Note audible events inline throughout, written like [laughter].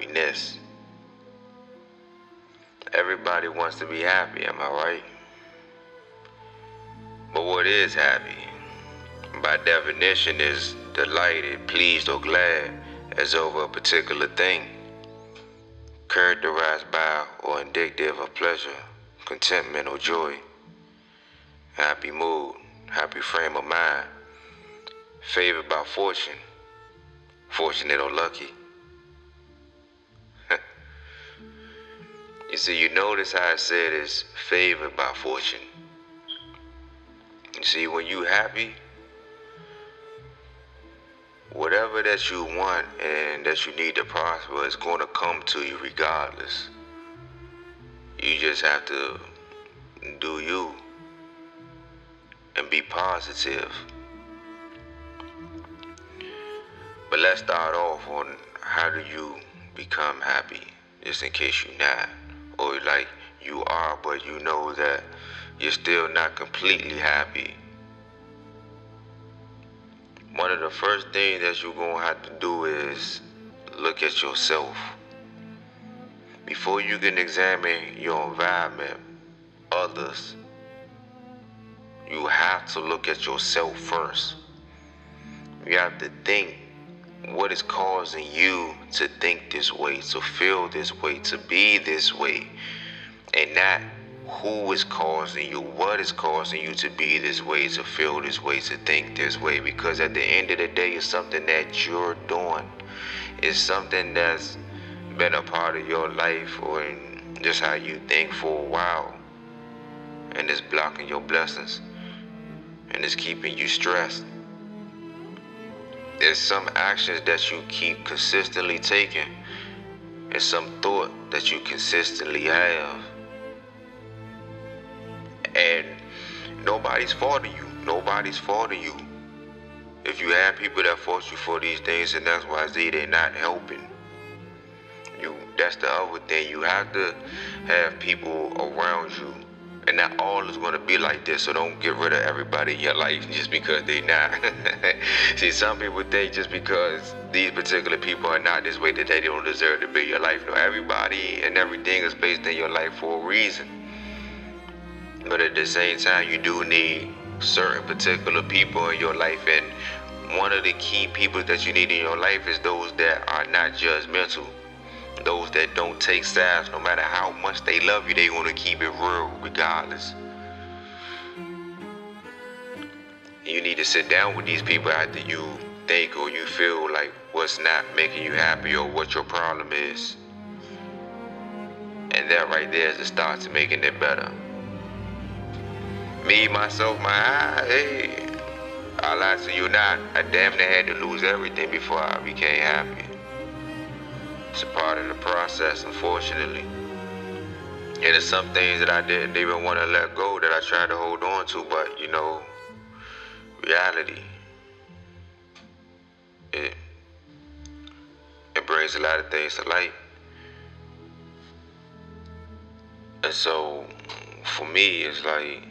happiness. Everybody wants to be happy, am I right? But what is happy? By definition is delighted, pleased, or glad as over a particular thing, characterized by or indicative of pleasure, contentment, or joy, happy mood, happy frame of mind, favored by fortune, fortunate or lucky. You see, you notice how I said it's favored by fortune. You see, when you happy, whatever that you want and that you need to prosper is going to come to you regardless. You just have to do you and be positive. But let's start off on how do you become happy, just in case you're not, or like you are, but you know that you're still not completely happy one of the first things that you're to have to do is look at yourself. Before you can examine your environment, others, you have to look at yourself first. You have to think what is causing you to think this way, to feel this way, to be this way, and not who is causing you, what is causing you to be this way, to feel this way, to think this way. Because at the end of the day, it's something that you're doing. It's something that's been a part of your life or just how you think for a while. And it's blocking your blessings. And it's keeping you stressed. There's some actions that you keep consistently taking. And some thought that you consistently have and nobody's faulting you. Nobody's faulting you. If you have people that fault you for these things, and that's why they're not helping. You that's the other thing. You have to have people around you. And not all is gonna be like this, so don't get rid of everybody in your life [laughs] just because they not. [laughs] See, some people think just because these particular people are not this way that they don't deserve to be your life. No, everybody and everything is based in your life for a reason. But at the same time, you do need certain particular people in your life. And one of the key people that you need in your life is those that are not judgmental. Those that don't take sides, no matter how much they love you, they want to keep it real regardless. You need to sit down with these people after you think or you feel like what's not making you happy or what your problem is. And that right there is the start to making it better. Me, myself, my I, hey, I lie to you not. I damn near had to lose everything before I became happy. It's a part of the process, unfortunately. And there's some things that I didn't even want to let go that I tried to hold on to, but you know, reality, it, it brings a lot of things to light. And so, for me, it's like,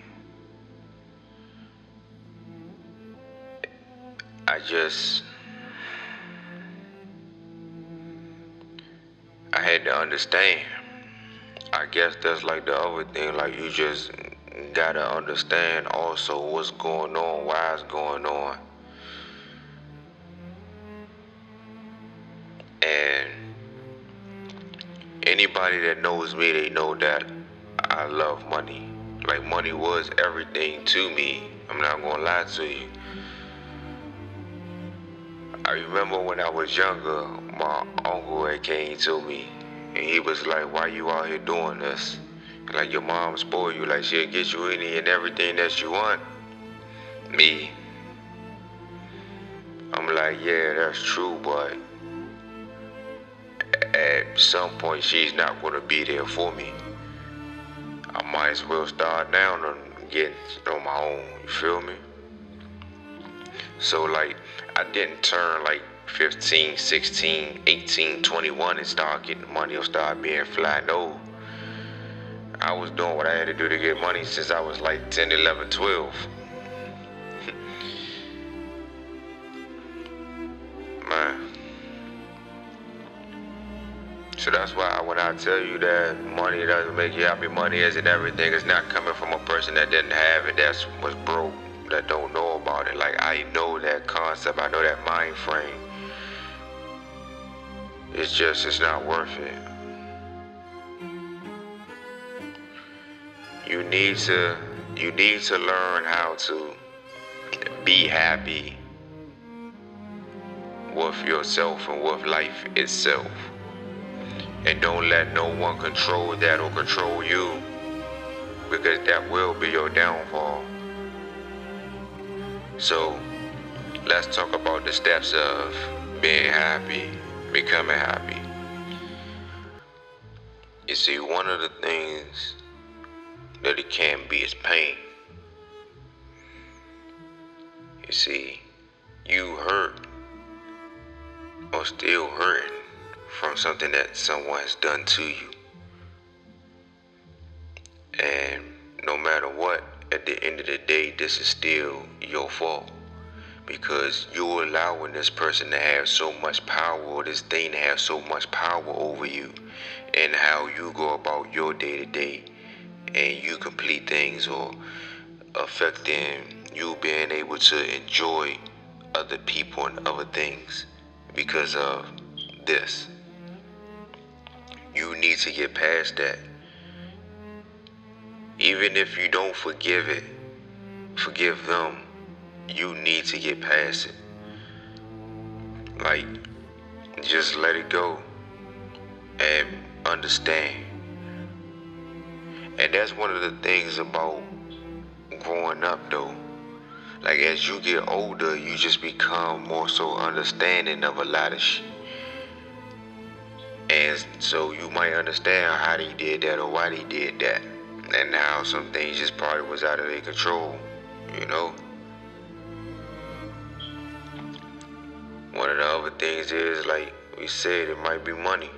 I just had to understand. I guess that's like the other thing, like you just gotta understand also what's going on, why it's going on. And anybody that knows me, they know that I love money. Like money was everything to me. I'm not gonna lie to you. I remember when I was younger, my uncle had came to me and he was like, why you out here doing this? Like your mom spoil you, like she'll get you any and everything that you want. Me. I'm like, yeah, that's true, but at some point she's not gonna be there for me. I might as well start down and get on my own, you feel me? So like I didn't turn like 15, 16, 18, 21 and start getting money or start being fly. No. I was doing what I had to do to get money since I was like 10, 11, 12. [laughs] Man. So that's why when I tell you that money doesn't make you happy, money isn't everything. It's not coming from a person that didn't have it, that's was broke, that don't know about it. Like I know that concept, I know that mind frame. It's just, it's not worth it. You need to, you need to learn how to be happy with yourself and with life itself. And don't let no one control that or control you because that will be your downfall. So let's talk about the steps of being happy, becoming happy. You see, one of the things that it can be is pain. You see, you hurt or still hurting from something that someone has done to you. And no matter what, at the end of the day, this is still your fault. Because you're allowing this person to have so much power, or this thing to have so much power over you, and how you go about your day to day, and you complete things, or affecting you being able to enjoy other people and other things because of this. You need to get past that. Even if you don't forgive it, forgive them, you need to get past it. Like, just let it go and understand. And that's one of the things about growing up, though. Like, as you get older, you just become more so understanding of a lot of shit. And so you might understand how they did that or why they did that. And how some things just probably was out of their control, you know? Things is, like we said, it might be money.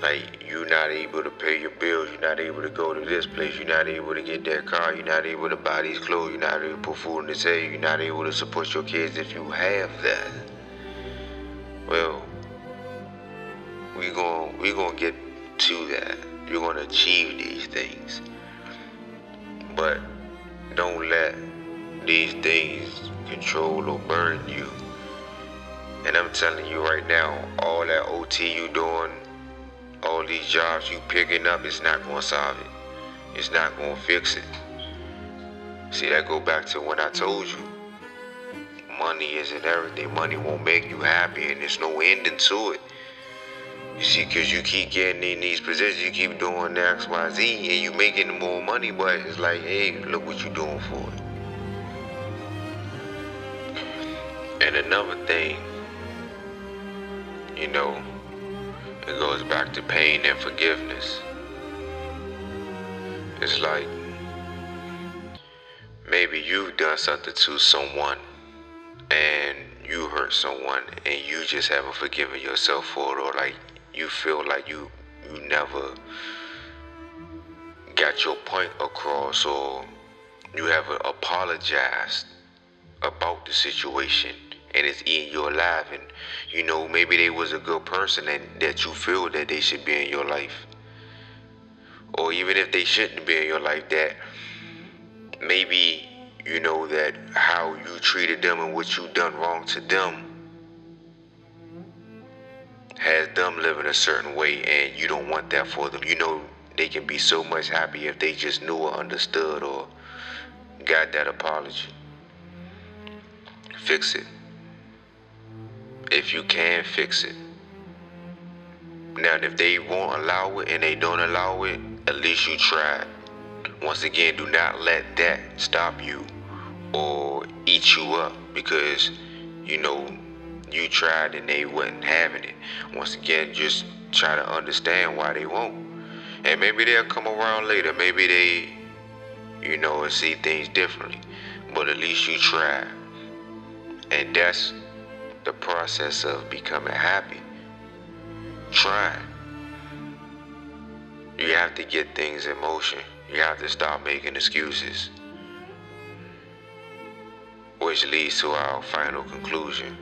Like, you're not able to pay your bills, you're not able to go to this place, you're not able to get that car, you're not able to buy these clothes, you're not able to put food in the table, you're not able to support your kids if you have that. Well, we gonna we gonna get to that. You're gonna achieve these things, but don't let these things control or burden you. And I'm telling you right now, all that OT you doing, all these jobs you picking up, it's not gonna solve it. It's not gonna fix it. See, that go back to when I told you, money isn't everything. Money won't make you happy, and there's no ending to it. You see, because you keep getting in these positions, you keep doing X, Y, Z, and you making more money, but it's like, hey, look what you're doing for it. And another thing, you know, it goes back to pain and forgiveness. It's like maybe you've done something to someone and you hurt someone and you just haven't forgiven yourself for it or like you feel like you you never got your point across or you haven't apologized about the situation and it's eating you alive and you know maybe they was a good person and that you feel that they should be in your life or even if they shouldn't be in your life that maybe you know that how you treated them and what you done wrong to them has them living a certain way and you don't want that for them. You know they can be so much happy if they just knew or understood or got that apology. Fix it. If you can fix it. Now if they won't allow it and they don't allow it, at least you tried. Once again, do not let that stop you or eat you up because you know you tried and they wasn't having it. Once again, just try to understand why they won't. And maybe they'll come around later. Maybe they, you know, see things differently. But at least you try. And that's the process of becoming happy. Try. You have to get things in motion. You have to stop making excuses. Which leads to our final conclusion.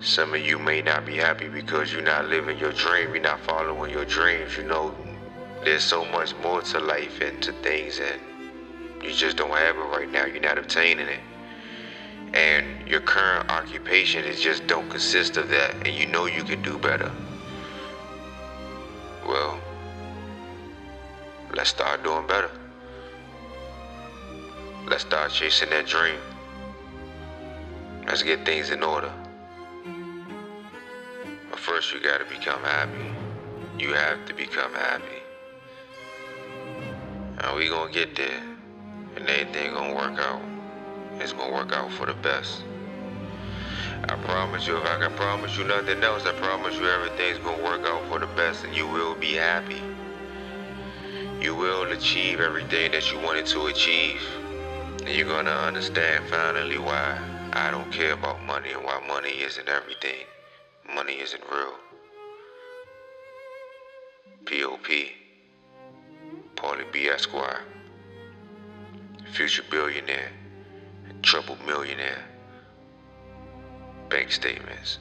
Some of you may not be happy because you're not living your dream, you're not following your dreams. You know, there's so much more to life and to things, and you just don't have it right now. You're not obtaining it. And your current occupation is just don't consist of that, and you know you can do better. Well, let's start doing better. Let's start chasing that dream. Let's get things in order. But first, you gotta become happy. You have to become happy. And we gonna get there. And everything gonna work out. It's gonna work out for the best. I promise you, if I can promise you nothing else, I promise you everything's gonna work out for the best and you will be happy. You will achieve everything that you wanted to achieve. And you're gonna understand finally why I don't care about money and why money isn't everything. Money isn't real. P.O.P. Paulie B. Esquire. Future billionaire. Troubled millionaire. Bank statements.